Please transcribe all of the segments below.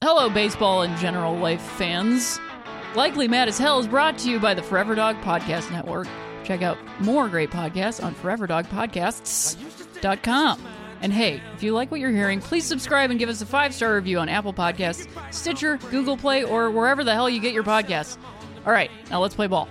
Hello, baseball and general life fans. Likely Mad as Hell is brought to you by the Forever Dog Podcast Network. Check out more great podcasts on foreverdogpodcasts.com. And hey, if you like what you're hearing, please subscribe and give us a five star review on Apple Podcasts, Stitcher, Google Play, or wherever the hell you get your podcasts. All right, now let's play ball.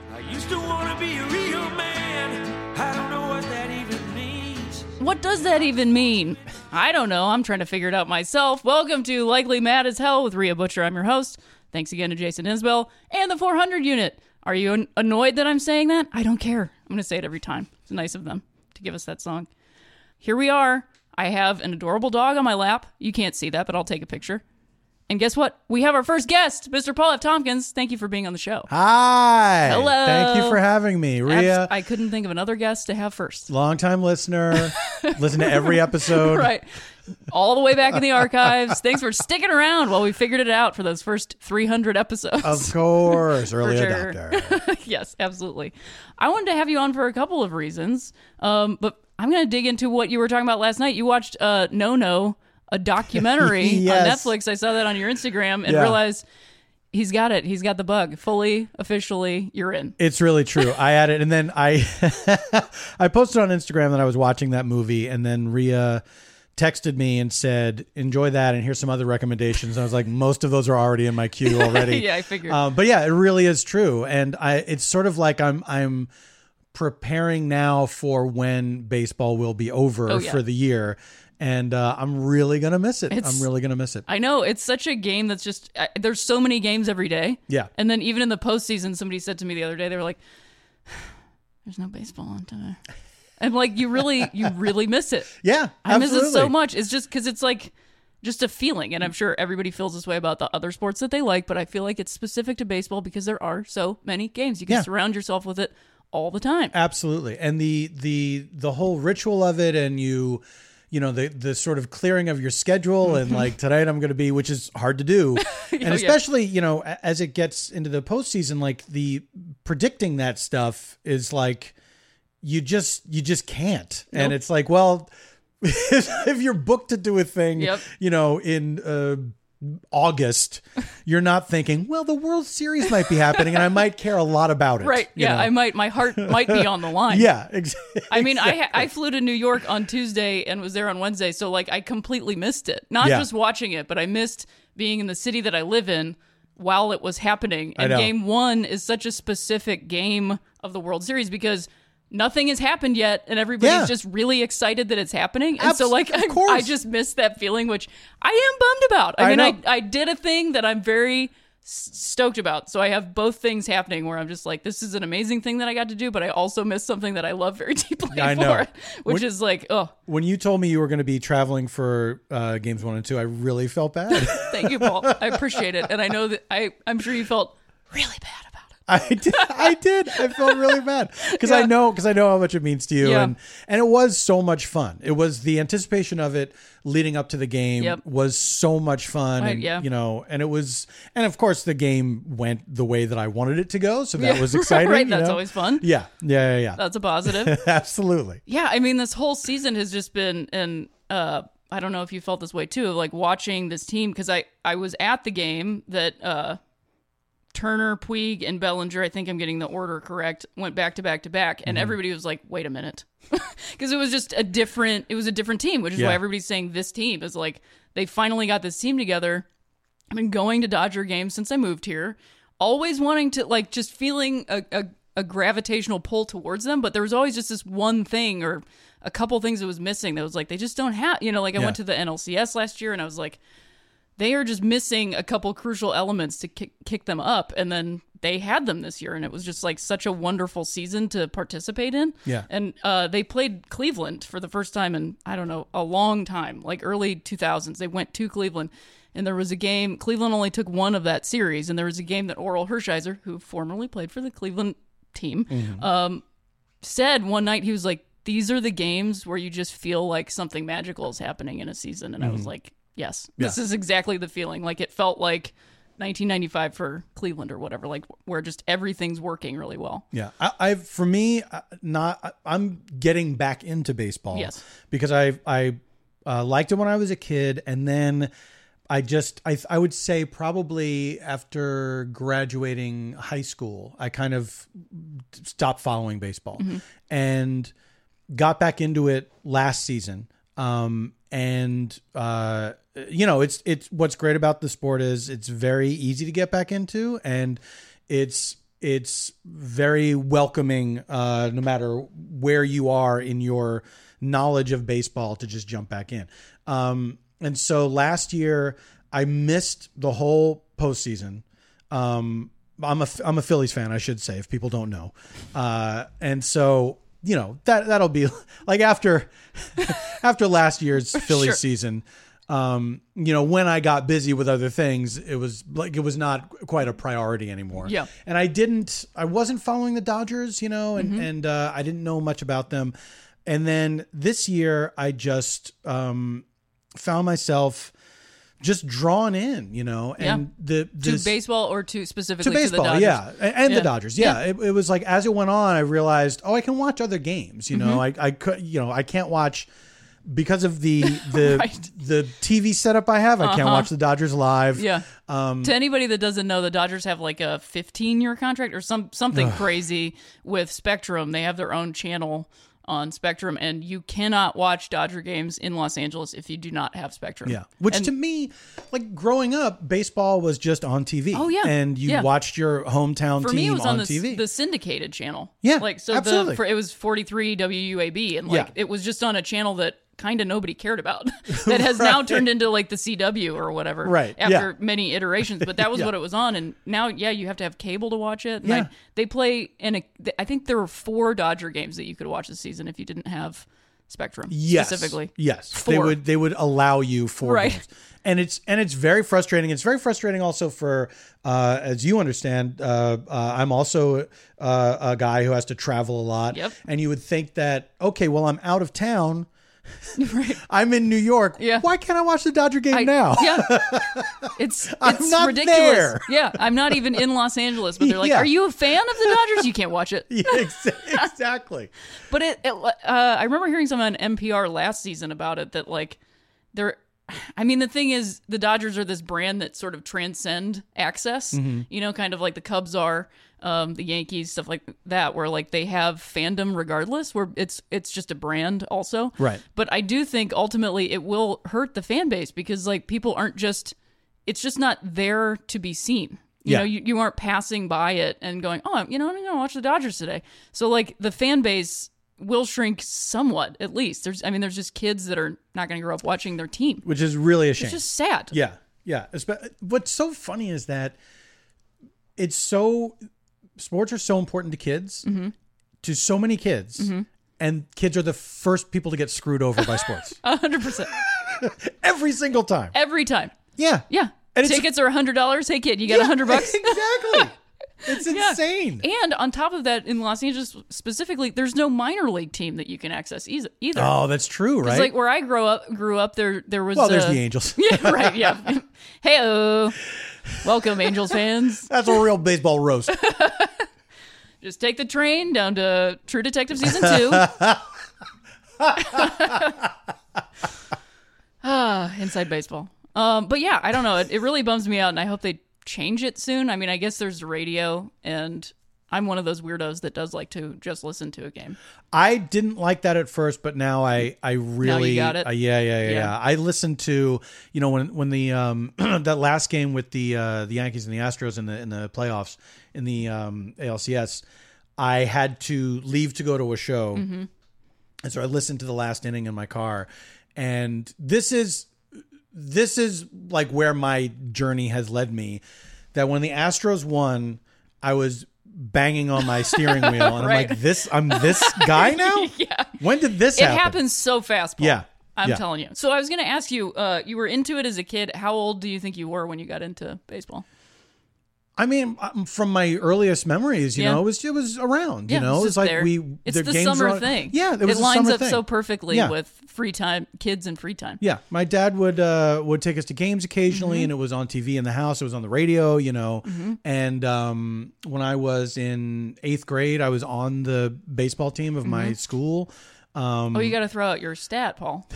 What does that even mean? I don't know. I'm trying to figure it out myself. Welcome to Likely Mad as Hell with Rhea Butcher. I'm your host. Thanks again to Jason Isbell and the 400 unit. Are you annoyed that I'm saying that? I don't care. I'm going to say it every time. It's nice of them to give us that song. Here we are. I have an adorable dog on my lap. You can't see that, but I'll take a picture. And guess what? We have our first guest, Mr. Paul F. Tompkins. Thank you for being on the show. Hi. Hello. Thank you for having me, Rhea. Abs- I couldn't think of another guest to have first. Longtime listener. listen to every episode. right. All the way back in the archives. Thanks for sticking around while we figured it out for those first 300 episodes. Of course, early sure. adopter. yes, absolutely. I wanted to have you on for a couple of reasons, um, but I'm going to dig into what you were talking about last night. You watched uh, No No, a documentary Yes. on Netflix. I saw that on your Instagram and Yeah. realized he's got it. He's got the bug. Fully, officially, you're in. It's really true. I had it, and then I, I posted on Instagram that I was watching that movie, and then Rhea texted me and said, "Enjoy that, and here's some other recommendations." And I was like, "Most of those are already in my queue already." Yeah, I figured. Um, but yeah, it really is true, and I. It's sort of like I'm. I'm preparing now for when baseball will be over Oh, yeah. for the year. And uh, I'm really gonna miss it. It's- I'm really gonna miss it. I know it's such a game that's just uh, there's so many games every day. Yeah. And then even in the postseason, somebody said to me the other day, they were like, "There's no baseball on today." And like you really, you really miss it. Yeah, I miss it so much. It's just because it's like just a feeling, and I'm sure everybody feels this way about the other sports that they like, but I feel like it's specific to baseball because there are so many games. You can Yeah. surround yourself with it all the time. Absolutely. And the the the whole ritual of it and you you know the the sort of clearing of your schedule and like tonight I'm going to be which is hard to do. and yeah. especially, you know, as it gets into the postseason like the predicting that stuff is like you just you just can't. And it's like, well, if you're booked to do a thing, Yep. you know, in uh August, you're not thinking, well, the World Series might be happening and I might care a lot about it. Right? Yeah. know? I might. My heart might be on the line. Yeah, exactly. I mean, I I flew to New York on Tuesday and was there on Wednesday, so like I completely missed it. Not Yeah. just watching it, but I missed being in the city that I live in while it was happening. And game one is such a specific game of the World Series because nothing has happened yet, and everybody's Yeah. just really excited that it's happening. And Abs- so, like, I. I just missed that feeling, which I am bummed about. I, I mean, know. I I did a thing that I'm very stoked about. So I have both things happening where I'm just like, this is an amazing thing that I got to do, but I also miss something that I love very deeply I for know. which When- is like, oh, when you told me you were going to be traveling for uh, games one and two, I really felt bad. thank you, Paul. I appreciate it, and I know that I I'm sure you felt really bad. I did. I did. I felt really bad because I know because I know how much it means to you, Yeah. and and it was so much fun. It was the anticipation of it leading up to the game Yep. was so much fun, Right, and yeah. you know, and it was, and of course the game went the way that I wanted it to go, so that Yeah. was exciting. Right, that's know? always fun. Yeah, yeah, yeah, yeah. That's a positive. Absolutely. yeah, I mean, this whole season has just been, and uh, I don't know if you felt this way too, of like watching this team because I I was at the game that uh, Turner, Puig, and Bellinger. I think I'm getting the order correct. Went back to back to back, Mm-hmm. and everybody was like, "Wait a minute," because it was just a different. It was a different team, which is Yeah. why everybody's saying this team is like they finally got this team together. I've been going to Dodger games since I moved here, always wanting to like just feeling a, a, a gravitational pull towards them, but there was always just this one thing or a couple things that was missing that was like they just don't have you know, like I Yeah. went to the NLCS last year and I was like they are just missing a couple crucial elements to kick, kick them up and then they had them this year and it was just like such a wonderful season to participate in. Yeah. and uh, they played cleveland for the first time in i don't know a long time like early 2000s they went to cleveland and there was a game cleveland only took one of that series and there was a game that Orel Hershiser who formerly played for the cleveland team um, said one night he was like these are the games where you just feel like something magical is happening in a season and i was like yes this is exactly the feeling like it felt like 1995 for cleveland or whatever like where just everything's working really well Yeah, I, I for me, uh, not I'm getting back into baseball. Yes. because I I uh, liked it when I was a kid, and then I just I I would say probably after graduating high school, I kind of stopped following baseball and got back into it last season. Um, and uh, you know, it's it's what's great about the sport is it's very easy to get back into, and it's it's very welcoming, uh, no matter where you are in your knowledge of baseball, to just jump back in. Um, and so last year, I missed the whole postseason. Um, I'm a I'm a Phillies fan, I should say, if people don't know. Uh, and so you know that that'll be like after after last year's Philly Sure. season. Um, you know, when I got busy with other things, it was like it was not quite a priority anymore. Yeah. And I didn't I wasn't following the Dodgers, you know, Mm-hmm. and and uh, I didn't know much about them. And then this year I just um found myself just drawn in, you know, and the to baseball or to to specifically baseball, to the Dodgers. yeah, and, Yeah. the Dodgers, yeah. It, it was like as it went on, I realized, oh, I can watch other games. You know, Mm-hmm. I I could, you know, I can't watch because of the the Right. Uh-huh. the TV setup I have. I can't watch the Dodgers live. Yeah. Um, to anybody that doesn't know, the Dodgers have like a 15 year contract or some something crazy with Spectrum. They have their own channel on Spectrum, and you cannot watch Dodger games in Los Angeles if you do not have Spectrum. Yeah, which to me, like growing up, baseball was just on TV. Oh, yeah. and you Yeah. watched your hometown For team me, it was on, on the, TV. the syndicated channel. Yeah, like so absolutely. the for, it was 43 WUAB, and like Yeah. it was just on a channel that kind of nobody cared about. that has now turned into like the CW or whatever. Right, After yeah. many iterations, but that was Yeah. what it was on, and now yeah, you have to have cable to watch it. And I- Yeah. they play in a. I think there were four Dodger games that you could watch this season if you didn't have Spectrum yes, specifically. Yes, they would they would allow you four Right. games, and it's and it's very frustrating. It's very frustrating also for, uh, as you understand, uh, uh, I'm also uh, a guy who has to travel a lot. Yep. And you would think that okay, well, I'm out of town. right. I'm in New York. Yeah. Why can't I watch the Dodger game I- now? Yeah, it's it's not ridiculous. there. Yeah, I'm not even in Los Angeles, but they're like, Yeah. "Are you a fan of the Dodgers? You can't watch it." Yeah, ex- exactly. But it, it uh, I remember hearing something on NPR last season about it that like they're I mean the thing is the Dodgers are this brand that sort of transcend access, Mm-hmm. you know, kind of like the Cubs are, um, the Yankees, stuff like that, where like they have fandom regardless, where it's it's just a brand also. Right. But I do think ultimately it will hurt the fan base because like people aren't just it's just not there to be seen. You Yeah. know, you, you aren't passing by it and going, oh, you know, I'm going to watch the Dodgers today. So, like, the fan base will shrink somewhat, at least. There's, I mean, there's just kids that are not going to grow up watching their team. Which is really a shame. It's just sad. Yeah, yeah. What's so funny is that it's so sports are so important to kids, Mm-hmm. to so many kids, and kids are the first people to get screwed over by sports 100%. every single time. Every time. Yeah, Yeah. And Tickets are $100. Hey, kid, you got a Yeah, 100 bucks? exactly. It's Yeah. insane. And on top of that, in Los Angeles specifically, there's no minor league team that you can access either. Oh, that's true, right? like where I grew up, grew up there. There was well, there's uh, the Angels. Yeah, right. Yeah. hey, welcome, Angels fans. That's a real baseball roast. Just take the train down to True Detective season two. ah, inside baseball. Um, but yeah, I don't know. It, it really bums me out, and I hope they change it soon. I mean, I guess there's radio, and I'm one of those weirdos that does like to just listen to a game. I didn't like that at first, but now I I really got it? uh, yeah, yeah, yeah, Yeah. yeah. I listened to you know when when the um that last game with the uh the Yankees and the Astros in the in the playoffs in the um ALCS, I had to leave to go to a show, Mm-hmm. and so I listened to the last inning in my car, and this is this is like where my journey has led me. That when the Astros won, I was banging on my steering wheel, and Right. I'm like, "This, I'm this guy now." yeah. When did this It happen? happens so fast, Paul. Yeah. I'm Yeah. telling you. So I was going to ask you, uh, you were into it as a kid. How old do you think you were when you got into baseball? I mean, um, from my earliest memories, you Yeah. know, it was it was around. Yeah, you know, it's just like there. we It's the summer on- thing. Yeah, it was it lines up thing. so perfectly Yeah. with free time, kids and free time. Yeah, my dad would uh, would take us to games Mm-hmm. occasionally, and it was on TV in the house. It was on the radio, you know. Mm-hmm. And um, when I was in eighth grade, I was on the baseball team of my school. Um, Oh, you got to throw out your stat, Paul.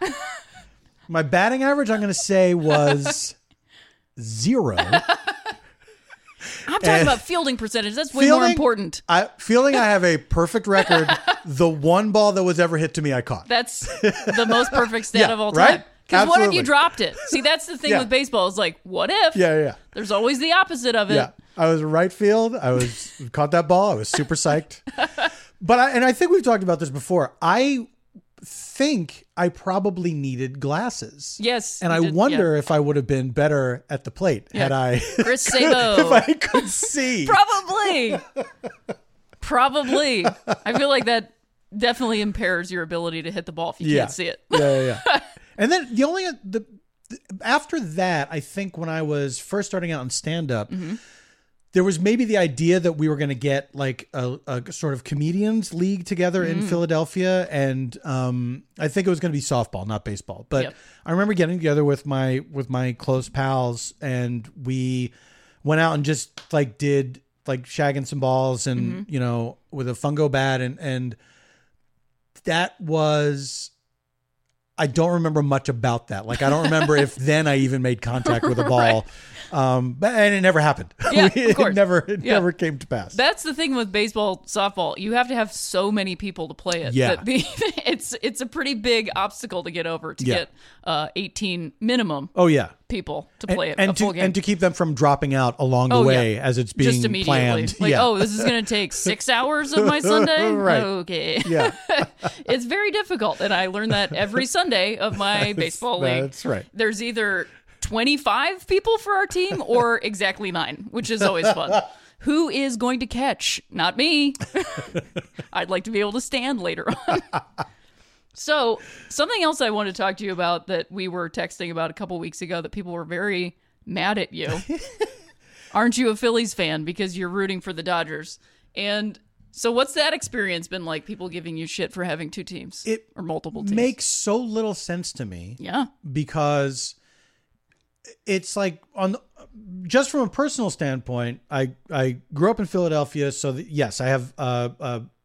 my batting average, I'm going to say, was zero. I'm talking about fielding percentage. That's way more important. I feeling I have a perfect record. the one ball that was ever hit to me, I caught. That's the most perfect stat Yeah, of all time. Because what if you dropped it? See, that's the thing Yeah. with baseball. It's like, what if? Yeah, yeah, yeah. There's always the opposite of it. Yeah, I was right field. I was caught that ball. I was super psyched. But I, and I think we've talked about this before. I think I probably needed glasses. Yes, and I did, wonder if I would have been better at the plate had I Chris Sabo. if I could see. Probably. Probably. I feel like that definitely impairs your ability to hit the ball if you yeah. can't see it. yeah, yeah, yeah. and then the only the, the after that, I think when I was first starting out in stand up. Mm-hmm. There was maybe the idea that we were going to get like a, a sort of comedians league together in Mm. Philadelphia, and um, I think it was going to be softball, not baseball. But Yep. I remember getting together with my with my close pals, and we went out and just like did like shagging some balls, and Mm-hmm. you know with a fungo bat, and and that was I don't remember much about that. Like I don't remember if then I even made contact with a ball. Um but and it never happened. Yeah, of it course. never it Yeah. never came to pass. That's the thing with baseball, softball. You have to have so many people to play it. Yeah. that the, it's it's a pretty big obstacle to get over to Yeah. get uh, 18 minimum oh yeah. people to And, play it and a to full game. and to keep them from dropping out along the Oh, yeah. way as it's being just immediately. planned. Like, yeah. oh, this is going to take six hours of my Sunday? Right. Okay. yeah. it's very difficult. And I learn that every Sunday of my baseball league. That's right. There's either 25 people for our team or exactly nine, which is always fun. Who is going to catch? Not me. I'd like to be able to stand later on. so, something else I want to talk to you about that we were texting about a couple weeks ago that people were very mad at you. Aren't you a Phillies fan because you're rooting for the Dodgers? And so, what's that experience been like? People giving you shit for having two teams It or multiple teams? Makes so little sense to me. yeah, because it's like on just from a personal standpoint i i grew up in philadelphia so that, yes i have uh,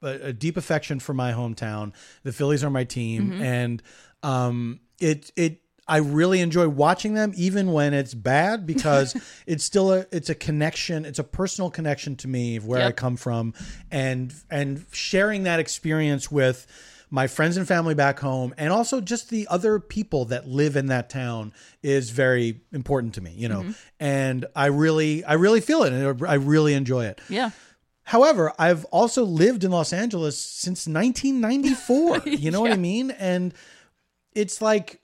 a, a deep affection for my hometown. The phillies are my team and um it it I really enjoy watching them even when it's bad because it's still a it's a connection it's a personal connection to me of where I come from and and sharing that experience with my friends and family back home and also just the other people that live in that town is very important to me you know? Mm-hmm. And i really i really feel it and i really enjoy it. Yeah. however i've also lived in los angeles since 1994 you know what i mean? And it's like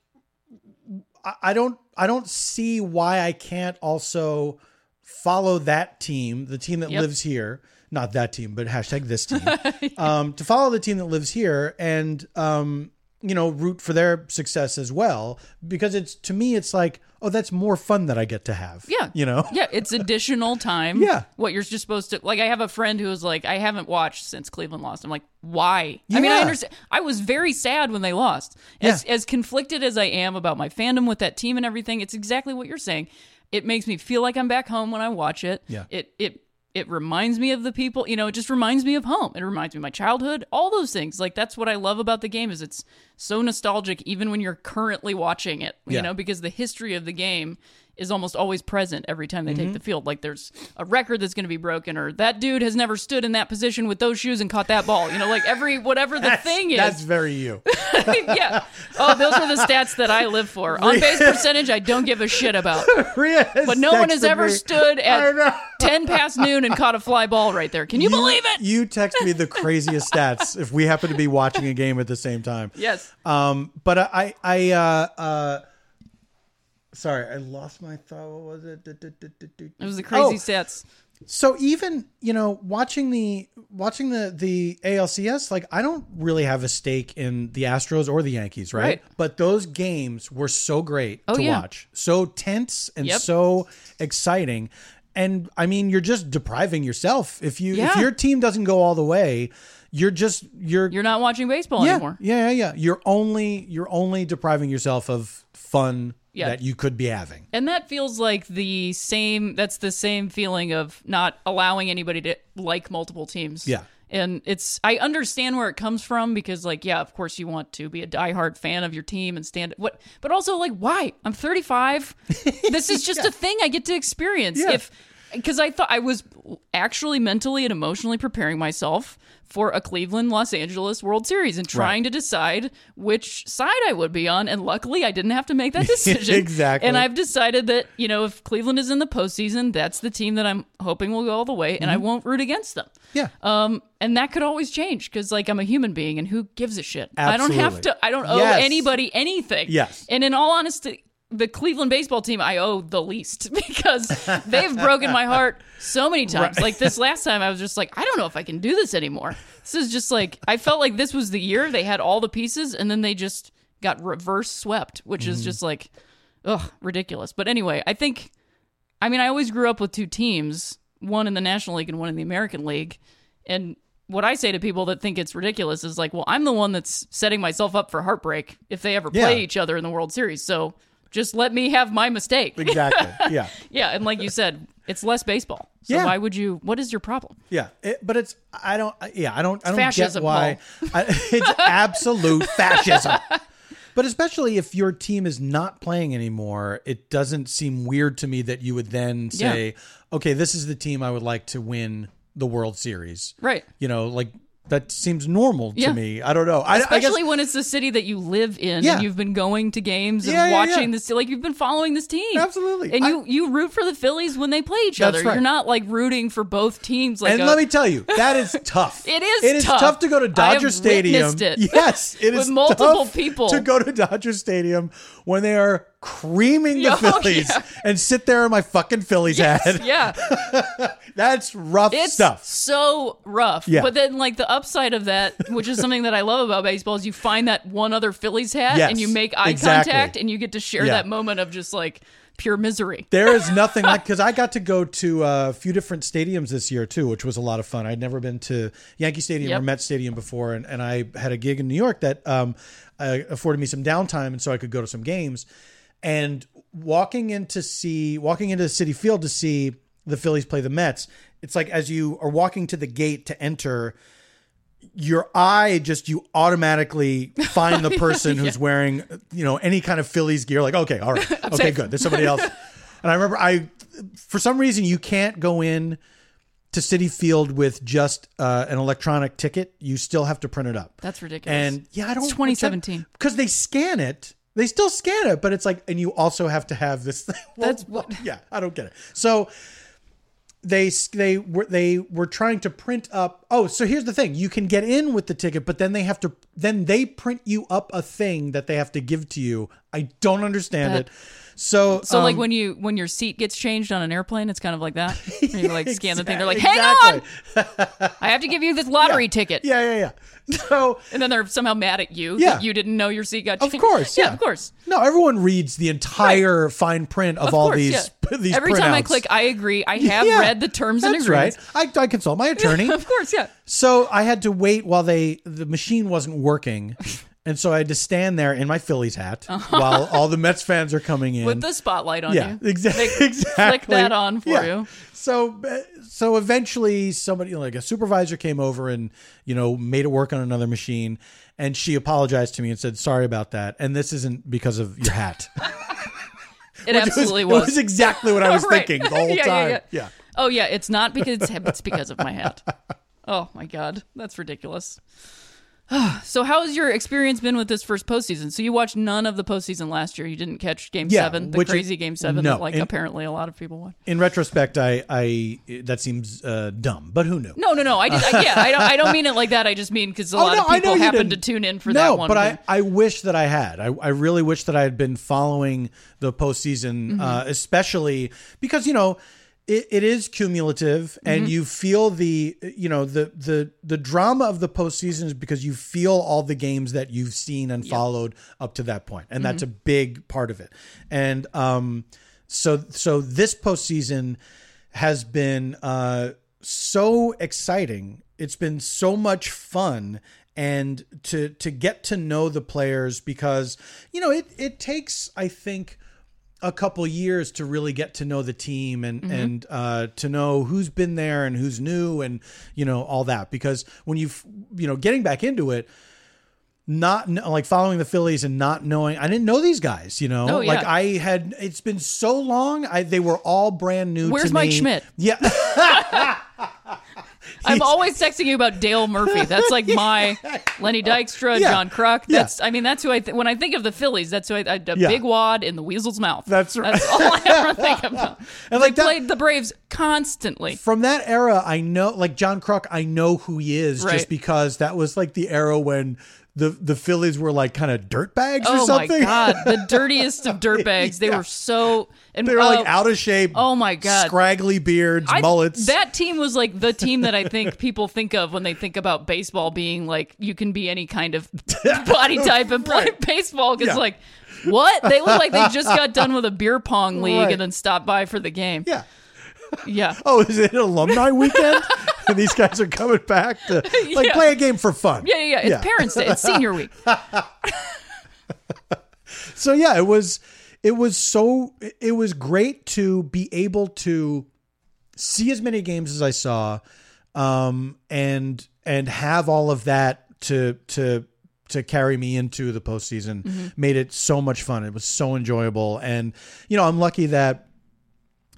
I- i don't i don't see why i can't also follow that team the team that Yep. lives here not that team but hashtag this team um, to follow the team that lives here and um, you know root for their success as well because it's to me it's like oh that's more fun that i get to have Yeah. you know Yeah, it's additional time. Yeah. What you're just supposed to like I have a friend who was like, I haven't watched since Cleveland lost. I'm like, why? I mean, I understand I was very sad when they lost. As as conflicted as I am about my fandom with that team and everything, it's exactly what you're saying. It makes me feel like I'm back home when I watch it. Yeah. It it it reminds me of the people, you know, it just reminds me of home. It reminds me of my childhood, all those things. Like that's what I love about the game is it's so nostalgic even when you're currently watching it, you Yeah. know, because the history of the game is almost always present every time they Mm-hmm. take the field. Like there's a record that's going to be broken, or that dude has never stood in that position with those shoes and caught that ball. You know, like every whatever the thing is. That's very you. yeah. Oh, those are the stats that I live for. On base percentage, I don't give a shit about. But no one has ever me- stood at 10 past noon and caught a fly ball right there. Can you, believe it? You text me the craziest stats if we happen to be watching a game at the same time. yes. Um, but I, I, uh, uh, sorry, I lost my thought. What was it? It was the crazy Oh, stats. So even you know watching the watching the the ALCS, like I don't really have a stake in the Astros or the Yankees, right? Right. But those games were so great Oh, to yeah. watch, so tense and Yep. so exciting. And I mean, you're just depriving yourself if you if your team doesn't go all the way. You're just you're You're not watching baseball yeah, anymore. yeah yeah yeah. You're only you're only depriving yourself of fun Yeah. that you could be having. And that feels like the same that's the same feeling of not allowing anybody to like multiple teams. Yeah. And it's I understand where it comes from because like yeah, of course you want to be a diehard fan of your team and stand what but also like why? I'm 35. this is just a thing I get to experience. Yeah. If because I thought I was actually mentally and emotionally preparing myself for a Cleveland Los Angeles World Series and trying to decide which side I would be on. And luckily, I didn't have to make that decision. Exactly. And I've decided that, you know, if Cleveland is in the postseason, that's the team that I'm hoping will go all the way, and I Mm-hmm. won't root against them. Yeah. Um, and that could always change because, like, I'm a human being, and who gives a shit? I don't have to. I don't owe Yes. anybody anything. Yes. And in all honesty, the Cleveland baseball team I owe the least because they've broken my heart so many times. Like this last time, I was just like, I don't know if I can do this anymore. This is just like I felt like this was the year they had all the pieces, and then they just got reverse swept, which is mhm. just like, ugh, ridiculous. But anyway, I think, I mean, I always grew up with two teams, one in the National League and one in the American League, and what I say to people that think it's ridiculous is like, well, I'm the one that's setting myself up for heartbreak if they ever play Yeah. each other in the World Series. So just let me have my mistake. Exactly. Yeah. yeah, and like you said, it's less baseball. So Yeah. why would you? What is your problem? Yeah, it, but it's I don't yeah I don't I don't Fascism, get why I, it's absolute fascism. But especially if your team is not playing anymore, it doesn't seem weird to me that you would then say, "Okay, this is the team I would like to win the World Series." Right. You know, like that seems normal to Yeah. me. I don't know. I, I guess Especially when it's the city that you live in Yeah. and you've been going to games and Yeah, watching this like you've been following this team. Absolutely. And I- you you root for the Phillies when they play each other. right. You're not like rooting for both teams like and a- let me tell you, that is tough. It is It is tough. tough, to go to Dodger Stadium. it. Yes, it With is multiple tough people. to go to Dodger Stadium when they are creaming the Oh, Phillies yeah. and sit there in my fucking Phillies hat. yeah. That's rough It's stuff. so rough. Yeah. But then, like, the upside of that, which is something that I love about baseball, is you find that one other Phillies hat Yes, and you make eye exactly. contact and you get to share Yeah. that moment of just like pure misery. There is nothing like because I got to go to a few different stadiums this year too, which was a lot of fun. I'd never been to Yankee Stadium Yep. or Met Stadium before, and, and I had a gig in New York that um, uh, afforded me some downtime, and so I could go to some games. And walking into see, walking into the Citi Field to see the Phillies play the Mets, it's like as you are walking to the gate to enter, your eye just you automatically find the person who's wearing you know any kind of Phillies gear. Like, okay, all right, okay, safe. good. There's somebody else. And I remember I, for some reason, you can't go in to Citi Field with just uh, an electronic ticket. You still have to print it up. That's ridiculous. And yeah, I don't. It's 2017. because they scan it. They still scan it, but it's like, and you also have to have this. Thing. Well, That's what- yeah, I don't get it. So they they were they were trying to print up. Oh, so here's the thing: you can get in with the ticket, but then they have to then they print you up a thing that they have to give to you. I don't understand That- it. So So like um, when you when your seat gets changed on an airplane, it's kind of like that. You like scan the thing. They're like, "Hang on, I have to give you this lottery ticket." yeah, yeah, yeah. So And then they're somehow mad at you Yeah. that you didn't know your seat got Of course, yeah. of course. no, everyone reads the entire fine print of, Of all course, these yeah. these. Every time I click, I agree. I have Yeah, read the terms and that's agreements. right. I, I consult my attorney. of course, yeah. So I had to wait while they the machine wasn't working, and so I had to stand there in my Phillies hat while all the Mets fans are coming in. With the spotlight on yeah, you. exactly. They exactly. Flick that on for Yeah. you. So uh, so eventually somebody like a supervisor came over and you know made it work on another machine, and she apologized to me and said sorry about that, and this isn't because of your hat. It Which absolutely It was. was exactly what I was Right. thinking the whole Yeah, yeah, time. yeah. yeah. Oh yeah, it's not because it's because of my hat. Oh my god, that's ridiculous. so how has your experience been with this first postseason? So you watched none of the postseason last year. You didn't catch Game Yeah, Seven, the crazy Game Seven no, that like and- apparently a lot of people watch. In retrospect, I, I that seems uh, dumb, but who knew? No, no, no. I just I, yeah, I don't I don't mean it like that. I just mean because a lot Oh, no, of people know you happen to tune in for no, that one. but I. I wish that I had. I, I really wish that I had been following the postseason, Mm-hmm. uh, especially because you know it, it is cumulative, and Mm-hmm. you feel the you know the the the drama of the postseason is because you feel all the games that you've seen and followed up to that point, and that's a Mm-hmm. big part of it. And um, so so this postseason has been uh, so exciting. It's been so much fun and to to get to know the players because you know it it takes I think a couple years to really get to know the team and and uh, to know who's been there and who's new and you know all that because when you you know getting back into it not like following the Phillies and not knowing I didn't know these guys you know Oh, yeah. like I had it's been so long I they were all brand new Where's to Mike me. Schmidt? yeah I'm always texting you about Dale Murphy. That's like my Lenny Dykstra, Yeah. John Kruk. Yeah. That's I mean that's who I th- when I think of the Phillies. That's who I, I a Yeah. big wad in the weasel's mouth. That's right. That's all I ever think about. And they like that- played the Braves constantly. from that era, I know, like John Kruk, I know who he is Right. just because that was like the era when the the Phillies were like kind of dirtbags or something. Oh my god, the dirtiest of dirt bags. They Yeah. were so and they were like uh, out of shape. oh my God. scraggly beards, I- mullets. That team was like the team that I think people think of when they think about baseball being like you can be any kind of body type and play Right. baseball because Yeah. like what they look like they just got done with a beer pong league Right. and then stopped by for the game. yeah. Yeah. Oh, is it alumni weekend? and these guys are coming back to like Yeah. play a game for fun. Yeah, yeah, yeah. It's Parents' Day. It's Senior Week. so yeah, it was it was so it was great to be able to see as many games as I saw, um, and and have all of that to to to carry me into the postseason made it so much fun. It was so enjoyable, and you know I'm lucky that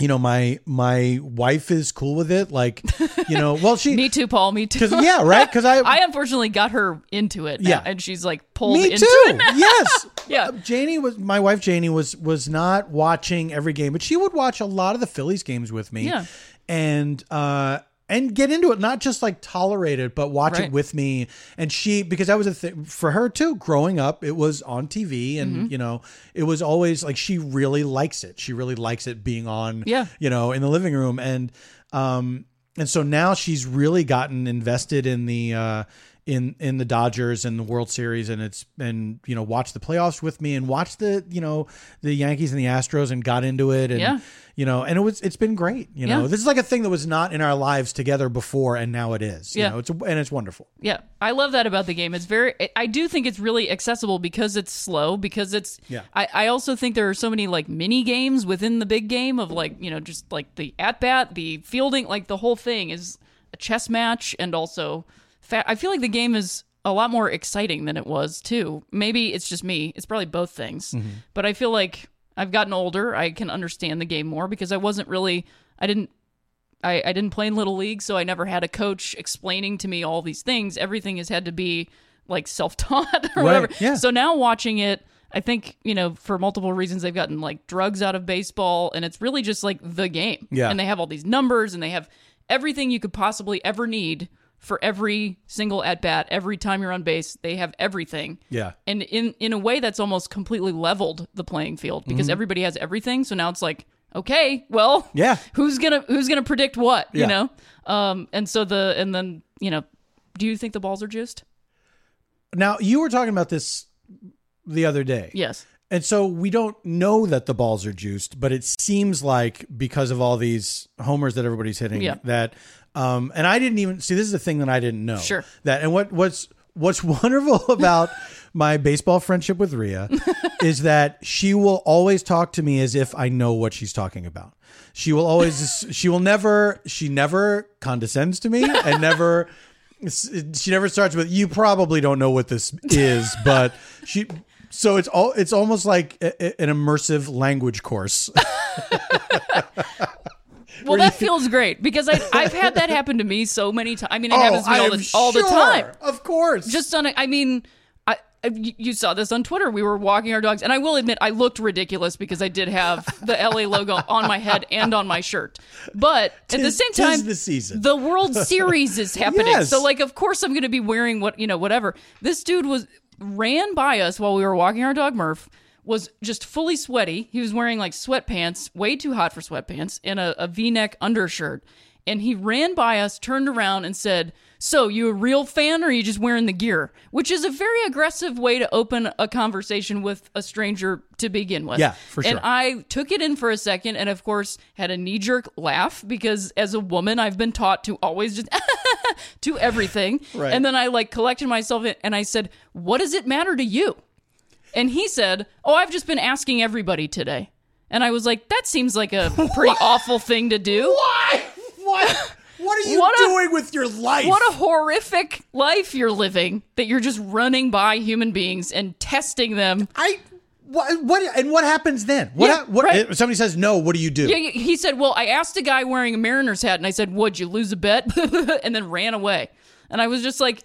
you know my my wife is cool with it. Like you know, well she Me too, Paul. Me too. yeah right because I I unfortunately got her into it. now, Yeah. and she's like pulled Me into too. it. yes. Yeah. Uh, Janie was my wife. Janie was was not watching every game, but she would watch a lot of the Phillies games with me. Yeah. And uh and get into it, not just like tolerate it, but watch Right. it with me. And she, because that was a thing for her too. Growing up, it was on TV, and Mm-hmm. you know, it was always like she really likes it. She really likes it being on, Yeah. you know, in the living room, and um, and so now she's really gotten invested in the uh in in the Dodgers and the World Series and it's and you know watched the playoffs with me and watched the you know the Yankees and the Astros and got into it and Yeah. you know and it was it's been great you know Yeah. this is like a thing that was not in our lives together before and now it is you Yeah. know it's and it's wonderful Yeah, I love that about the game. It's very. I do think it's really accessible because it's slow. Because it's. Yeah. I, I also think there are so many like mini games within the big game of like you know just like the at bat, the fielding, like the whole thing is a chess match, and also, fa- I feel like the game is a lot more exciting than it was too. Maybe it's just me. It's probably both things. Mm-hmm. But I feel like I've gotten older. I can understand the game more because I wasn't really. I didn't I, I didn't play in little league, so I never had a coach explaining to me all these things. Everything has had to be like self taught or Right, whatever. yeah. So now watching it, I think you know for multiple reasons they've gotten like drugs out of baseball, and it's really just like the game. Yeah. and they have all these numbers, and they have everything you could possibly ever need for every single at bat, every time you're on base. They have everything. yeah And in in a way that's almost completely leveled the playing field because Mm-hmm. everybody has everything. So now it's like, okay, well, Yeah. who's gonna who's gonna predict what? Yeah. You know? Um and so the and then, you know, do you think the balls are juiced? now you were talking about this the other day Yes. And so we don't know that the balls are juiced, but it seems like because of all these homers that everybody's hitting, Yeah. that um and I didn't even see this is the thing that I didn't know. Sure. That and what what's what's wonderful about my baseball friendship with Rhea is that she will always talk to me as if I know what she's talking about. She will always she will never she never condescends to me and never she never starts with you probably don't know what this is, but she So it's all it's almost like a, a- an immersive language course. Well, that feels great because I, I've had that happen to me so many times. I mean, it oh, happens to me Oh, I all the, all the time. Of course. Just on, a, I mean, I, you saw this on Twitter. We were walking our dogs, and I will admit I looked ridiculous because I did have the LA logo on my head and on my shirt. But at the same time, the season. the World Series is happening. Yes. So, like, of course, I'm going to be wearing what you know, whatever. This dude was ran by us while we were walking our dog Murph. Was just fully sweaty. He was wearing like sweatpants, way too hot for sweatpants, and a, a V-neck undershirt. And he ran by us, turned around, and said, "So, you a real fan, or are you just wearing the gear?" Which is a very aggressive way to open a conversation with a stranger to begin with. Yeah, for sure. And. I took it in for a second, and of course, had a knee-jerk laugh because as a woman, I've been taught to always just to everything. Right. And then I like collected myself and I said, "What does it matter to you?" And he said, "Oh, I've just been asking everybody today." And I was like, "That seems like a pretty awful thing to do." Why? What? What are you What a- doing with your life? What a horrific life you're living that you're just running by human beings and testing them. I what, what and what happens then? What, Yeah, what right. somebody says no, what do you do? Yeah, he said, "Well, I asked a guy wearing a Mariners hat, and I said, would you lose a bet?" and then ran away. And I was just like,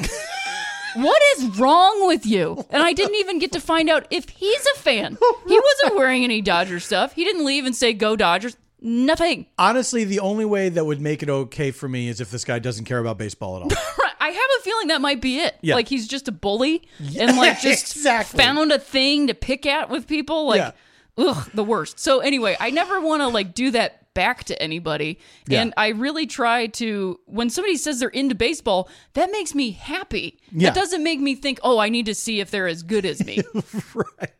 "What is wrong with you?" And I didn't even get to find out if he's a fan. He wasn't wearing any Dodger stuff. He didn't leave and say, "Go Dodgers." Nothing. Honestly, the only way that would make it okay for me is if this guy doesn't care about baseball at all. I have a feeling that might be it. Yeah. Like he's just a bully and like just exactly. found a thing to pick at with people. Like, Yeah. ugh, the worst. So anyway, I never want to like do that back to anybody. Yeah. And I really try to when somebody says they're into baseball, that makes me happy. Yeah. That doesn't make me think, oh, I need to see if they're as good as me. right.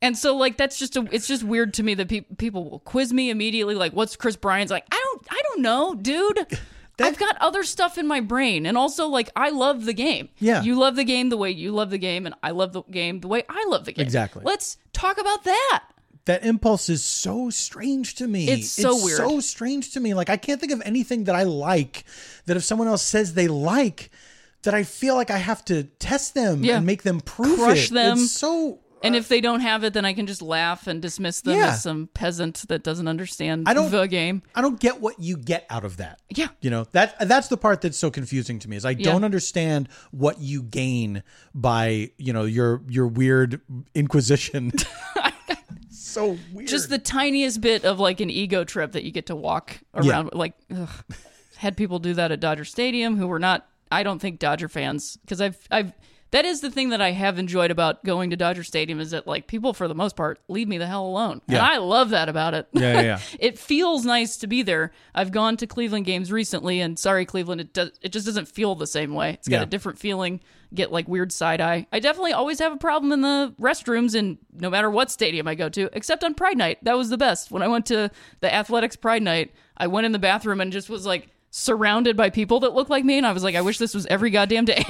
And so like that's just a it's just weird to me that pe- people will quiz me immediately like what's Kris Bryant's like I don't I don't know dude I've got other stuff in my brain and also like I love the game. Yeah. You love the game the way you love the game and I love the game the way I love the game. Exactly. Let's talk about that. That impulse is so strange to me. It's so weird. so strange to me. Like I can't think of anything that I like that if someone else says they like, that I feel like I have to test them Yeah. and make them prove Crush it. them. It's so And uh, if they don't have it then I can just laugh and dismiss them Yeah. as some peasant that doesn't understand I don't- the game. I don't get what you get out of that. Yeah. You know, that that's the part that's so confusing to me is I don't understand what you gain by, you know, your your weird inquisition. so weird. Just the tiniest bit of like an ego trip that you get to walk Yeah. around. Like, ugh. had people do that at Dodger Stadium who were not. I don't think Dodger fans because I've I've that is the thing that I have enjoyed about going to Dodger Stadium is that like people for the most part leave me the hell alone. Yeah. And I love that about it. Yeah, yeah, yeah. it feels nice to be there. I've gone to Cleveland games recently, and sorry, Cleveland, it does it just doesn't feel the same way. It's got Yeah. a different feeling. Get like weird side eye. I definitely always have a problem in the restrooms, and no matter what stadium I go to, except on Pride Night. That was the best. When I went to the Athletics Pride Night, I went in the bathroom and just was like surrounded by people that look like me, and I was like, I wish this was every goddamn day.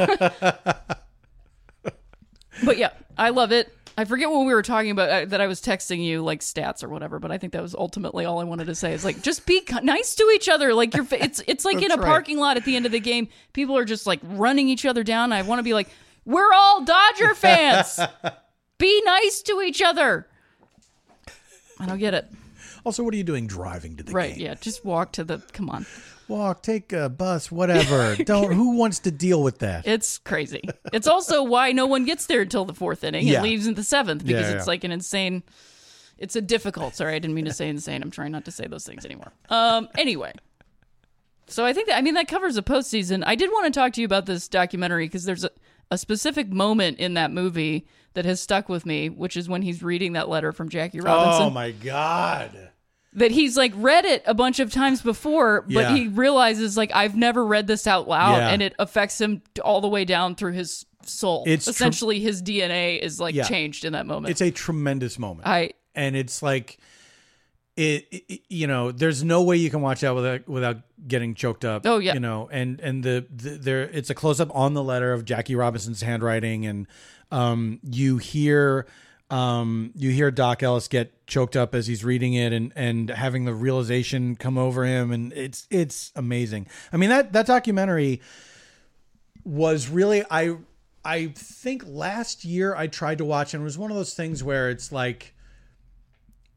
but yeah, I love it. I forget what we were talking about uh, that I was texting you like stats or whatever, but I think that was ultimately all I wanted to say is like just be ki- nice to each other. Like you're it's it's like in a right. parking lot at the end of the game, people are just like running each other down. I want to be like, "We're all Dodger fans. be nice to each other." I don't get it. also, what are you doing driving to the Right, game? yeah, just walk to the come on. Walk, take a bus, whatever. Don't. Who wants to deal with that? It's crazy. It's also why no one gets there until the fourth inning Yeah. and leaves in the seventh because Yeah, yeah. it's like an insane. It's a difficult. Sorry, I didn't mean to say insane. I'm trying not to say those things anymore. Um. Anyway, so I think that I mean that covers the postseason. I did want to talk to you about this documentary because there's a, a specific moment in that movie that has stuck with me, which is when he's reading that letter from Jackie Robinson Oh my god. That he's like read it a bunch of times before, but Yeah. he realizes like I've never read this out loud, Yeah. and it affects him all the way down through his soul. It's tr- essentially his DNA is like Yeah. changed in that moment. It's a tremendous moment. I and it's like it, it- you know there's no way you can watch that without without getting choked up Oh, yeah. you know and and the, the there it's a close up on the letter of Jackie Robinson's handwriting and um you hear um you hear Doc Ellis get choked up as he's reading it and and having the realization come over him and it's it's amazing I mean that that documentary was really I I think last year I tried to watch and it was one of those things where it's like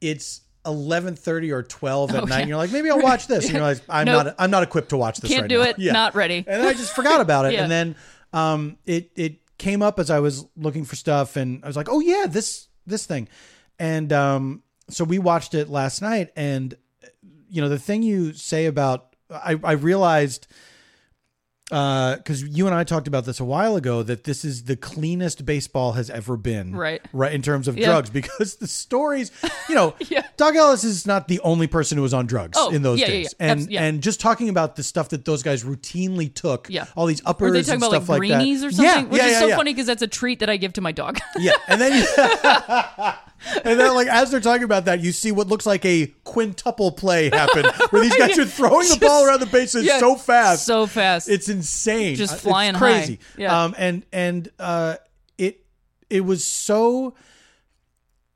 it's eleven thirty or twelve at night. And you're like, maybe I'll watch this. And you're like, I'm Nope. not I'm not equipped to watch this Can't right do now. it. Not ready. And I just forgot about it. Yeah. And then um it it came up as I was looking for stuff and I was like, oh yeah, this this thing. And um so we watched it last night and you know the thing you say about I, I realized Uh, because you and I talked about this a while ago that this is the cleanest baseball has ever been, Right. Right in terms of Yeah. drugs, because the stories, you know, Yeah. Dock Ellis is not the only person who was on drugs Oh, in those yeah, days, and Abs- and just talking about the stuff that those guys routinely took, Yeah. all these uppers Were they talking and about like stuff like, greenies that. or something? Yeah, Which is so funny because that's a treat that I give to my dog. Yeah, and then and then like as they're talking about that, you see what looks like a quintuple play happen, where these guys are throwing the ball around the bases Yeah, so fast, so fast. it's insane, Just Uh, it's flying high. crazy. Yeah. Um, and and uh, it it was so.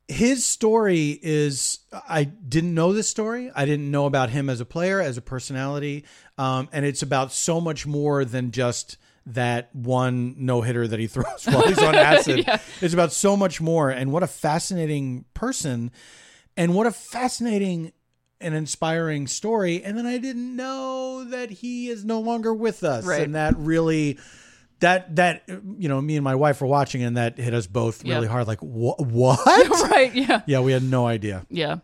His story is I didn't know this story. I didn't know about him as a player, as a personality, um, and it's about so much more than just that one no hitter that he throws while he's on acid. Yeah. It's about so much more, and what a fascinating person, and what a fascinating and inspiring story. And then I didn't know that he is no longer with us, Right. and that really. That that you know, me and my wife were watching, and that hit us both really Yeah. hard. Like, what? What? right? Yeah. yeah, we had no idea. Yeah.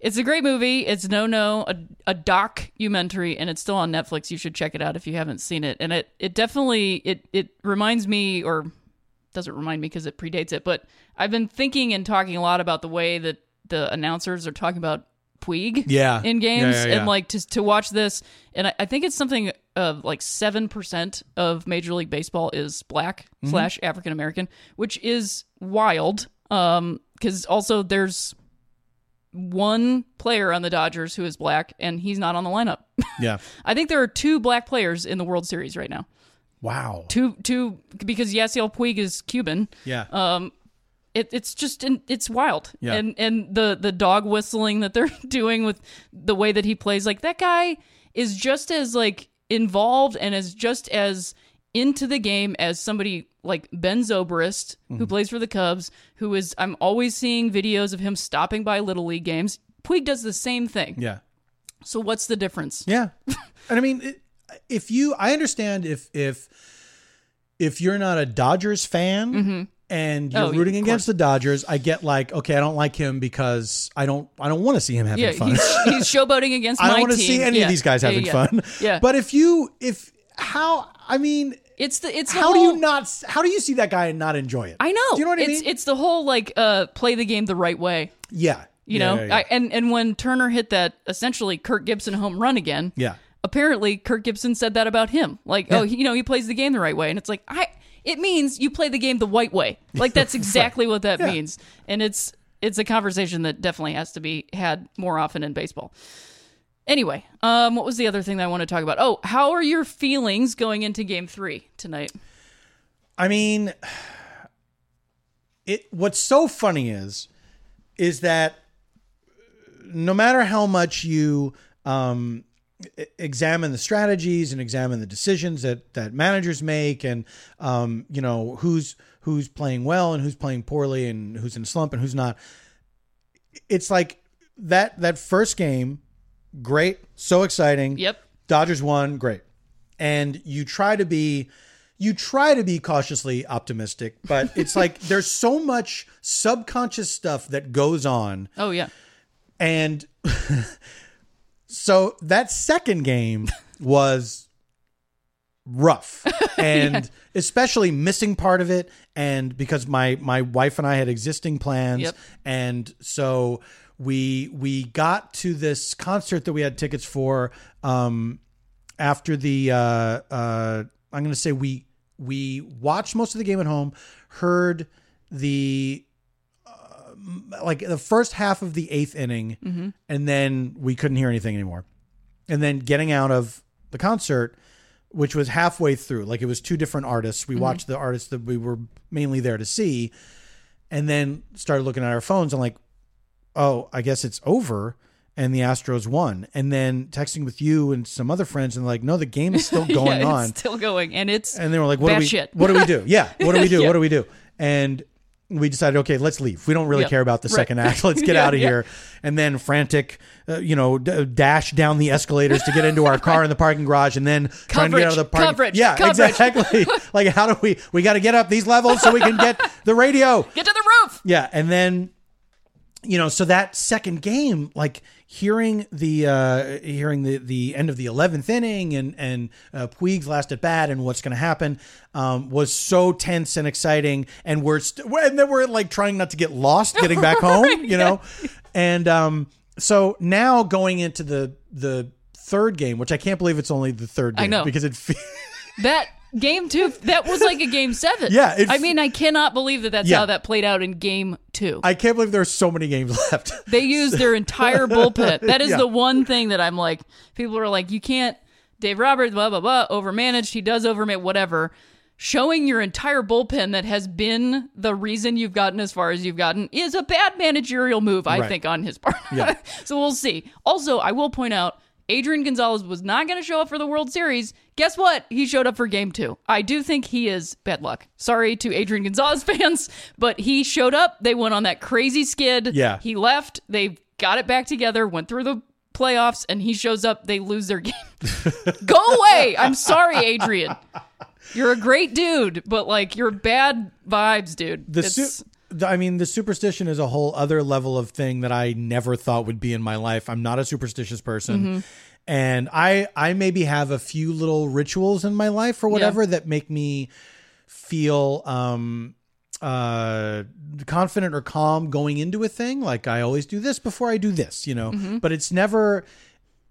It's a great movie. It's no no a, a documentary and it's still on Netflix. You should check it out if you haven't seen it. And it it definitely it it reminds me or doesn't remind me because it predates it, but I've been thinking and talking a lot about the way that the announcers are talking about Puig Yeah. in games Yeah, yeah, yeah. and like to to watch this and I, I think it's something of like 7% of Major League Baseball is black Mm-hmm. slash African American, which is wild. Um, because also there's one player on the Dodgers who is black, and he's not on the lineup. Yeah. I think there are two black players in the World Series right now. Wow. Two, two, because Yasiel Puig is Cuban. Yeah. Um, it, it's just it's wild, Yeah. and and the the dog whistling that they're doing with the way that he plays, like that guy is just as like involved and is just as into the game as somebody like Ben Zobrist, who Mm-hmm. plays for the Cubs, who is I'm always seeing videos of him stopping by little league games. Puig does the same thing. yeah. So what's the difference? Yeah, and I mean, if you, I understand if if if you're not a Dodgers fan and you're Oh, rooting against the Dodgers, I get like, okay, I don't like him because I don't, I don't want to see him having Yeah, fun. he's, he's showboating against I don't want to see any Yeah. of these guys Yeah, having yeah. fun. Yeah, But if you, if how, I mean, it's the it's the how do you not? How do you see that guy and not enjoy it? I know. Do you know what I it's, mean? It's the whole like uh play the game the right way. yeah. You Yeah, know, yeah, yeah. I, and and when Turner hit that essentially Kirk Gibson home run again, Yeah. apparently Kirk Gibson said that about him. Like, oh, he, you know, he plays the game the right way, and it's like I. It means you play the game the white way. Like that's exactly what that means, and it's it's a conversation that definitely has to be had more often in baseball. Anyway, um, what was the other thing that I want to talk about? Oh, how are your feelings going into Game Three tonight? I mean, it. What's so funny is, is that no matter how much you um, examine the strategies and examine the decisions that that managers make, and um, you know who's who's playing well and who's playing poorly, and who's in slump and who's not, it's like that that first game, great, so exciting. Yep. Dodgers won, great. And you try to be you try to be cautiously optimistic, but it's like there's so much subconscious stuff that goes on. Oh yeah, And so that second game was rough. And especially missing part of it and because my my wife and I had existing plans Yep. and so we we got to this concert that we had tickets for um after the uh uh I'm going to say we we watched most of the game at home, heard the uh, like the first half of the eighth inning, and then we couldn't hear anything anymore. And then getting out of the concert, which was halfway through, like it was two different artists. We watched the artists that we were mainly there to see, and then started looking at our phones and like, oh, I guess it's over. and the Astros won. And then texting with you and some other friends and like, no, the game is still going yeah, on. It's still going, and it's and they were like, what do we shit. what do we do? Yeah, what do we do? Yeah. What do we do? And we decided, okay, let's leave. We don't really Yep. care about the Right. second act. Let's get Yeah, out of yeah. here. And then frantic, uh, you know, d- dash down the escalators to get into our car in the parking garage, and then trying to get out of the parking. Coverage, yeah, coverage. exactly. like, how do we? We got to get up these levels so we can get the radio. get to the roof. Yeah, and then you know, so that second game, like hearing the uh hearing the the end of the eleventh inning and and uh, Puig's last at bat and what's going to happen um, was so tense and exciting, and we're st- and then we're like trying not to get lost getting back home, you know, and um, so now going into the the third game, which I can't believe it's only the third game I know. because it. Fe- That game two, that was like a game seven. Yeah, it- I mean, I cannot believe that that's Yeah. how that played out in game two. I can't believe there's so many games left. They used their entire bullpen. That is Yeah. the one thing that I'm like, people are like, you can't, Dave Roberts, blah, blah, blah, overmanaged. He does overmanage, whatever. Showing your entire bullpen that has been the reason you've gotten as far as you've gotten is a bad managerial move, I Right. think, on his part. Yeah. so we'll see. Also, I will point out, Adrian Gonzalez was not going to show up for the World Series. Guess what? He showed up for game two. I do think he is bad luck. Sorry to Adrian Gonzalez fans, but he showed up. They went on that crazy skid. Yeah. He left. They got it back together, went through the playoffs, and he shows up. They lose their game. Go away. I'm sorry, Adrian. You're a great dude, but like you're bad vibes, dude. the, su- I mean, the superstition is a whole other level of thing that I never thought would be in my life. I'm not a superstitious person. Mm-hmm. And I I maybe have a few little rituals in my life or whatever that make me feel um uh confident or calm going into a thing like I always do this before I do this, you know. Mm-hmm. But it's never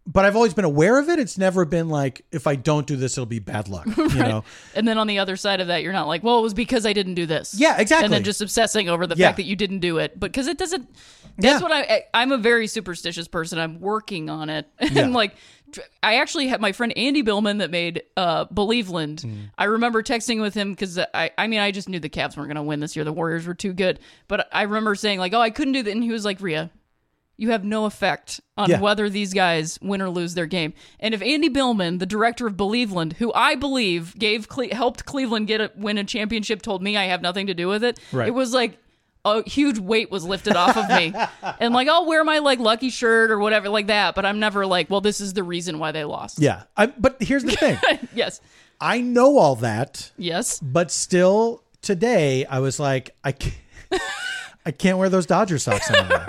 but I've always been aware of it. It's never been like if I don't do this it'll be bad luck, you know. and then on the other side of that, you're not like, well, it was because I didn't do this. Yeah, exactly. And then just obsessing over the Yeah. fact that you didn't do it, but because it doesn't. That's Yeah. what I. I- I'm a very superstitious person. I'm working on it, and Yeah. like, I actually had my friend Andy Billman that made uh Believeland. Mm. I remember texting with him because I. I mean, I just knew the Cavs weren't going to win this year. The Warriors were too good, but I remember saying like, oh, I couldn't do that, and he was like, Rhea. You have no effect on Yeah. whether these guys win or lose their game. And if Andy Billman, the director of Believeland, who I believe gave Cle- helped Cleveland get a, win a championship, told me I have nothing to do with it, Right. it was like a huge weight was lifted off of me. and like I'll wear my like lucky shirt or whatever like that, but I'm never like, well, this is the reason why they lost. Yeah. I, but here's the thing. yes. I know all that. Yes. But still, today I was like, I can't, I can't wear those Dodger socks anymore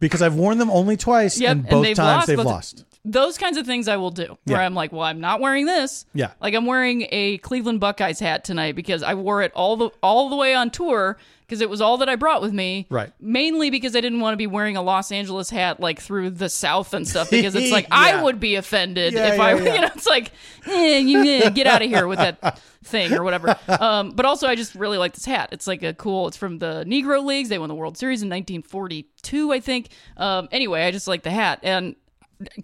because I've worn them only twice, Yep. and both they've times lost they've both- lost. Those kinds of things I will do. Where Yeah. I'm like, well, I'm not wearing this. Yeah. Like I'm wearing a Cleveland Buckeyes hat tonight because I wore it all the all the way on tour because it was all that I brought with me. Right. Mainly because I didn't want to be wearing a Los Angeles hat like through the South and stuff because it's like I would be offended Yeah, if I, yeah, yeah. you know, it's like, eh, you eh, get out of here with that thing or whatever. Um, but also I just really like this hat. It's like a cool. It's from the Negro Leagues. They won the World Series in 1942, I think. Um, anyway, I just like the hat and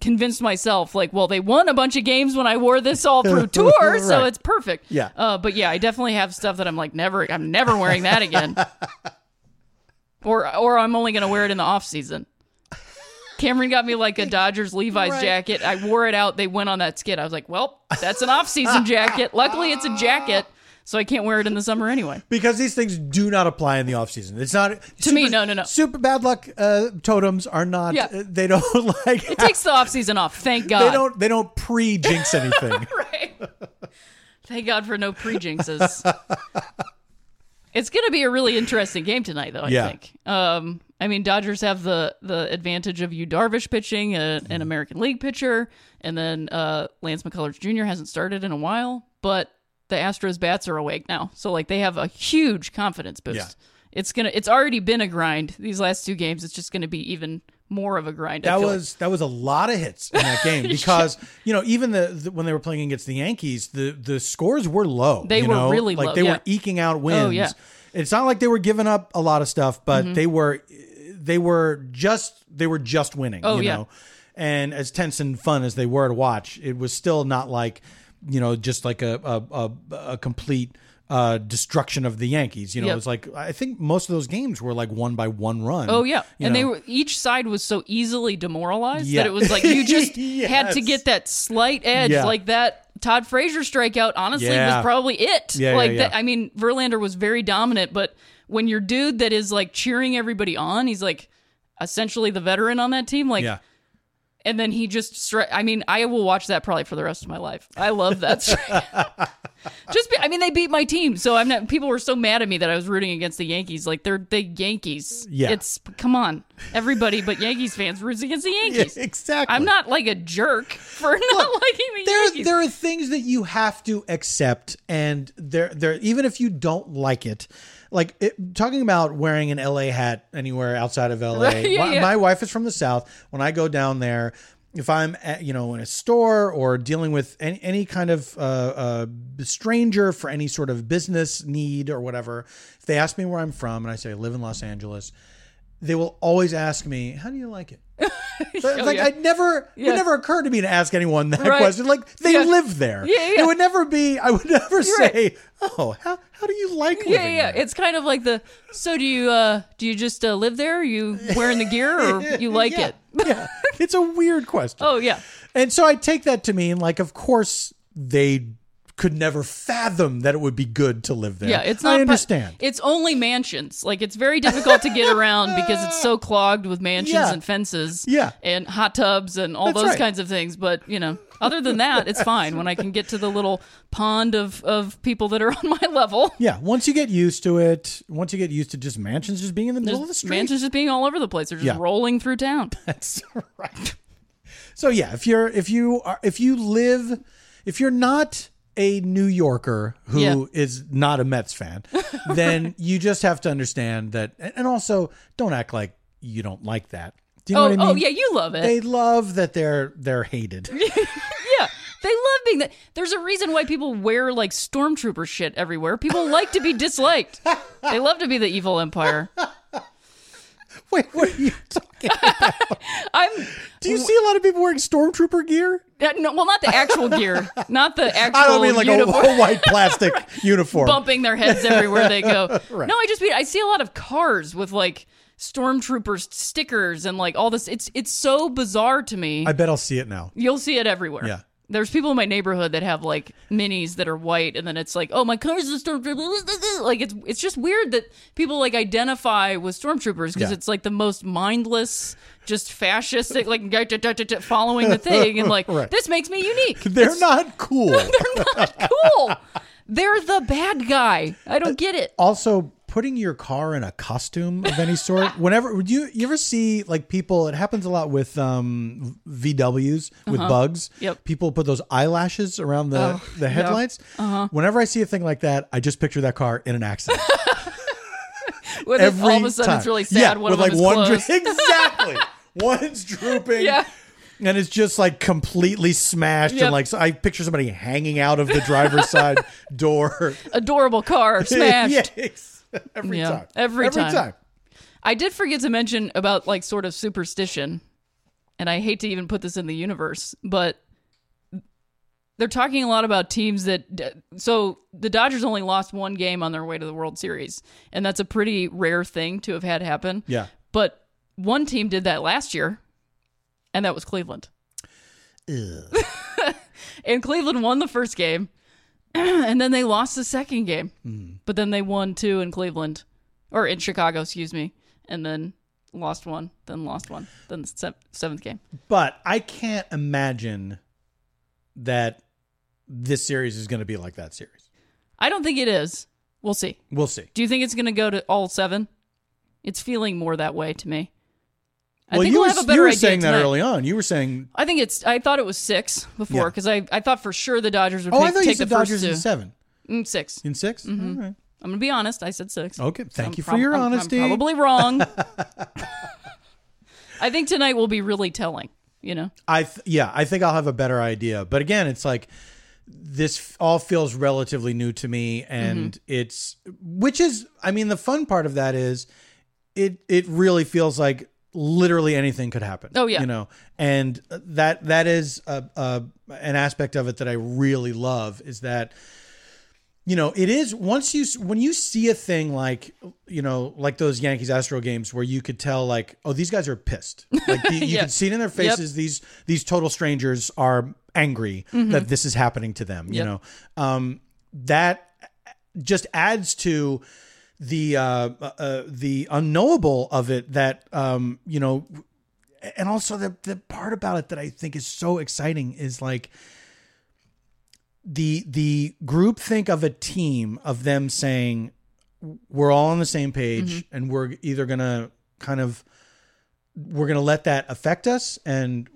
convinced myself like well they won a bunch of games when i wore this all through tour so it's perfect. Yeah. uh, but yeah i definitely have stuff that i'm like never i'm never wearing that again. Or or i'm only going to wear it in the off season. Cameron got me like a dodgers levi's Right. jacket. I wore it out. They went on that skid i was like well that's an off season jacket. Luckily it's a jacket so i can't wear it in the summer anyway Because these things do not apply in the off season. It's not To me, no, no, no. Super bad luck uh, totems are not. Yeah. uh, They don't like. it takes the off season off thank god they don't. They don't pre jinx anything. right. Thank God for no pre jinxes. it's going to be a really interesting game tonight, though. I Yeah. think. Um, I mean, Dodgers have the the advantage of Yu Darvish pitching, a, an American League pitcher, and then uh, Lance McCullers Jr. hasn't started in a while, but the Astros bats are awake now, so like they have a huge confidence boost. Yeah. It's gonna. It's already been a grind these last two games. It's just going to be even more of a grind. That feel like. was that was a lot of hits in that game because you know even the, the when they were playing against the Yankees the the scores were low. They you were know? really like low, they yeah. were eking out wins. Oh, yeah. Mm-hmm. It's not like they were giving up a lot of stuff, but they were they were just they were just winning. Oh, you yeah. know, and as tense and fun as they were to watch, it was still not like you know just like a a a, a complete. uh, destruction of the Yankees. You know, Yep. it's like I think most of those games were like won by one run. Oh yeah, and they were each side was so easily demoralized Yeah. that it was like you just had to get that slight edge, Yeah. like that Todd Frazier strikeout. Honestly, Yeah. was probably it. Like that. I mean, Verlander was very dominant, but when your dude that is like cheering everybody on, he's like essentially the veteran on that team. Like, yeah. And then he just. I mean, I will watch that probably for the rest of my life. I love that. just, be, I mean, they beat my team, so I'm not. People were so mad at me that I was rooting against the Yankees. Like they're the Yankees. Yeah. it's come on, everybody but Yankees fans roots against the Yankees. Yeah, exactly. I'm not like a jerk for not liking the there, Yankees. there are things that you have to accept, and there, there, even if you don't like it, like it, talking about wearing an LA hat anywhere outside of LA. Right, yeah, my, yeah. my wife is from the South. When I go down there, if I'm, at, you know, in a store or dealing with any, any kind of uh, uh, stranger for any sort of business need or whatever, if they ask me where I'm from and I say I live in Los Angeles, they will always ask me, "How do you like it?" But, like yeah. I'd never, Yeah. it never occurred to me to ask anyone that Right. question. Like they Yeah. live there. Yeah, yeah. It would never be. I would never right. say, "Oh, how how do you like yeah, yeah. there?" It's kind of like the. So do you? uh Do you just uh, live there? Are you wearing the gear, or you like Yeah. it? yeah, it's a weird question. Oh yeah. And so I take that to mean like, of course they could never fathom that it would be good to live there. Yeah, it's not. I understand. It's only mansions. Like it's very difficult to get around because it's so clogged with mansions Yeah. and fences. Yeah. and hot tubs and all That's those right. kinds of things. But you know, other than that, it's fine when I can get to the little pond of of people that are on my level. yeah, once you get used to it, once you get used to just mansions just being in the middle of the street, Mansions just being all over the place. They're just Yeah. rolling through town. That's right. So yeah, if you're if you are if you live if you're not a New Yorker who is Yeah. not a Mets fan, then you just have to understand that and and also don't act like you don't like that. Do you know Oh, what I oh, mean? oh yeah, you love it. They love that they're they're hated. yeah. They love being that. There's a reason why people wear like stormtrooper shit everywhere. People like to be disliked. They love to be the evil empire. Wait, what are you talking about? I'm Do you see a lot of people wearing stormtrooper gear? Uh, no, well, not the actual gear, not the actual I don't mean like a, uniform, a white plastic uniform. bumping their heads everywhere they go. Right. No, I just mean I see a lot of cars with like stormtroopers stickers and like all this. It's it's so bizarre to me. I bet I'll see it now. You'll see it everywhere. Yeah. There's people in my neighborhood that have like minis that are white, and then it's like, oh, my car's a stormtrooper. Like it's it's just weird that people like identify with stormtroopers because Yeah. it's like the most mindless, just fascistic, like da- da- da- da- da- following the thing, and like Right. this makes me unique. They're not cool. They're not cool. They're the bad guy. I don't get it. also putting your car in a costume of any sort whenever would you you ever see like people it happens a lot with um vws with bugs Uh-huh. Yep. people put those eyelashes around the Oh, the headlights Uh-huh. whenever i see a thing like that i just picture that car in an accident every all of a sudden, time. it's really sad. yeah, one with like one closed. exactly one's drooping Yeah. and it's just like completely smashed Yep. and like so i picture somebody hanging out of the driver's side door Adorable car smashed. yeah, it's- every Yeah, time every time. time I did forget to mention about like sort of superstition, and I hate to even put this in the universe, but they're talking a lot about teams that. So the Dodgers only lost one game on their way to the World Series, and that's a pretty rare thing to have had happen. yeah But one team did that last year, and that was Cleveland. and Cleveland won the first game, and then they lost the second game. Hmm. But then they won two in Cleveland, or in Chicago, excuse me, and then lost one, then lost one, then the se- seventh game. But I can't imagine that this series is going to be like that series. I don't think it is. We'll see. We'll see. Do you think it's going to go to all seven? It's feeling more that way to me. I well, think you we'll were, have a better you were idea saying that early on. You were saying, I think it's. I thought it was six before Yeah. because I, I thought for sure the Dodgers would oh, I thought you take said the Dodgers first in two. seven, Mm, six. in 6 All right. I'm gonna be honest. I said six. Okay, thank I'm you for prob- your I'm- I'm honesty. probably wrong. I think tonight will be really telling. You know. I th- yeah, I think I'll have a better idea. But again, it's like this f- all feels relatively new to me, and Mm-hmm. it's which is, I mean, the fun part of that is it it really feels like literally anything could happen. Oh, yeah. you know, and that that is a, a an aspect of it that I really love is that you know, it is once you when you see a thing like you know like those Yankees Astro games where you could tell like oh these guys are pissed like the, you Yeah. can see it in their faces these these total strangers are angry that this is happening to them you Yep. know um, that just adds to the uh, uh, the unknowable of it that um, you know and also the the part about it that I think is so exciting is like the the group think of a team of them saying we're all on the same page and we're either gonna kind of we're gonna let that affect us and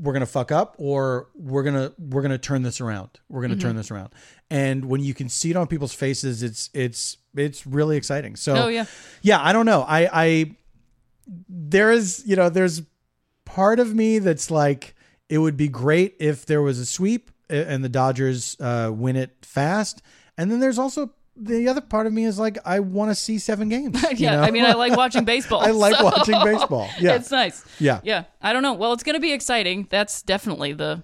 we're gonna fuck up or we're gonna we're gonna turn this around. We're gonna turn this around. And when you can see it on people's faces it's it's it's really exciting so Oh, yeah. yeah i don't know i i there is you know there's part of me that's like it would be great if there was a sweep and the Dodgers uh, win it fast. And then there's also the other part of me is like I want to see seven games. yeah, know? I mean, I like watching baseball. I like so- watching baseball. Yeah. it's nice. Yeah. Yeah, I don't know. Well, it's going to be exciting. That's definitely the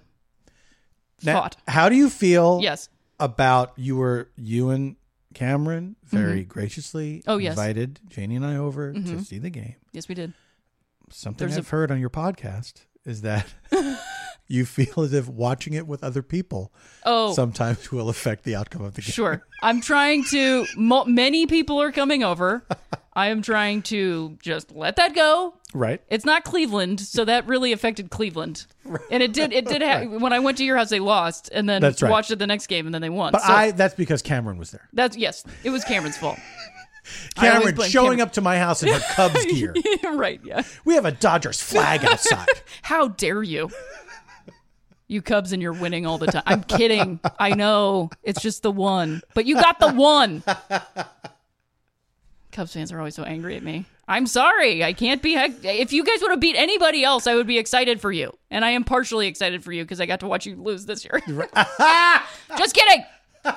Now, thought. how do you feel Yes. about you were you and Cameron very graciously Mm-hmm. Oh, yes. Mm-hmm. invited Janie and I over to see the game. Yes, we did. Something There's a- I've heard on your podcast is that you feel as if watching it with other people Oh, sometimes will affect the outcome of the game. sure. I'm trying to. Many people are coming over. I am trying to just let that go. Right? It's not Cleveland, so that really affected Cleveland. Right. And it did. It did. Ha- when I went to your house, they lost, and then That's right. watched it the next game, and then they won. But so I that's because Cameron was there. that's yes, it was Cameron's fault. Cameron showing Cameron. up to my house in her Cubs gear. right? Yeah. We have a Dodgers flag outside. How dare you? You Cubs and you're winning all the time. I'm kidding. I know. It's just the one. But you got the one. Cubs fans are always so angry at me. I'm sorry. I can't be. If you guys would have beat anybody else, I would be excited for you. And I am partially excited for you because I got to watch you lose this year. just kidding.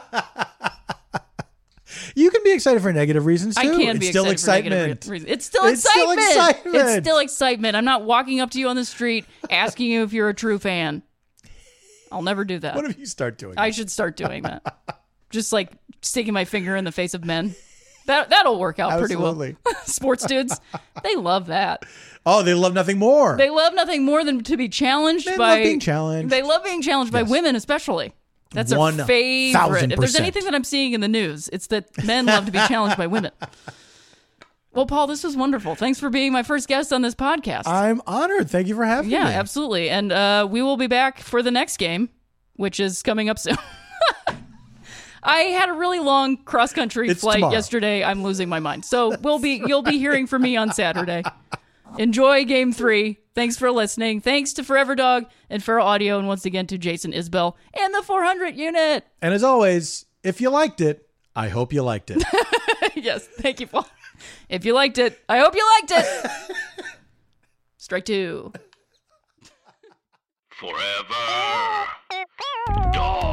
You can be excited for negative reasons too. I can it's be still excited for excitement. negative reasons. It's still It's still excitement. excitement. It's still excitement. I'm not walking up to you on the street asking you if you're a true fan. I'll never do that. What if you start doing? I that? should start doing that. Just like sticking my finger in the face of men. That that'll work out pretty well. Sports dudes, they love that. Oh, they love nothing more. They love nothing more than to be challenged Men by love being challenged. They love being challenged by women, especially. That's their favorite. If there's anything that I'm seeing in the news, it's that men love to be challenged by women. Well, Paul, this was wonderful. Thanks for being my first guest on this podcast. I'm honored. Thank you for having yeah, me. Yeah, absolutely. And uh, we will be back for the next game, which is coming up soon. I had a really long cross country It's flight tomorrow. yesterday. I'm losing my mind. So we'll be you'll be hearing from me on Saturday. Enjoy game three. Thanks for listening. Thanks to Forever Dog and Feral Audio, and once again to Jason Isbell and the 400 unit. And as always, if you liked it, I hope you liked it. yes, thank you, Paul. If you liked it, I hope you liked it. Strike two. Forever. Dog.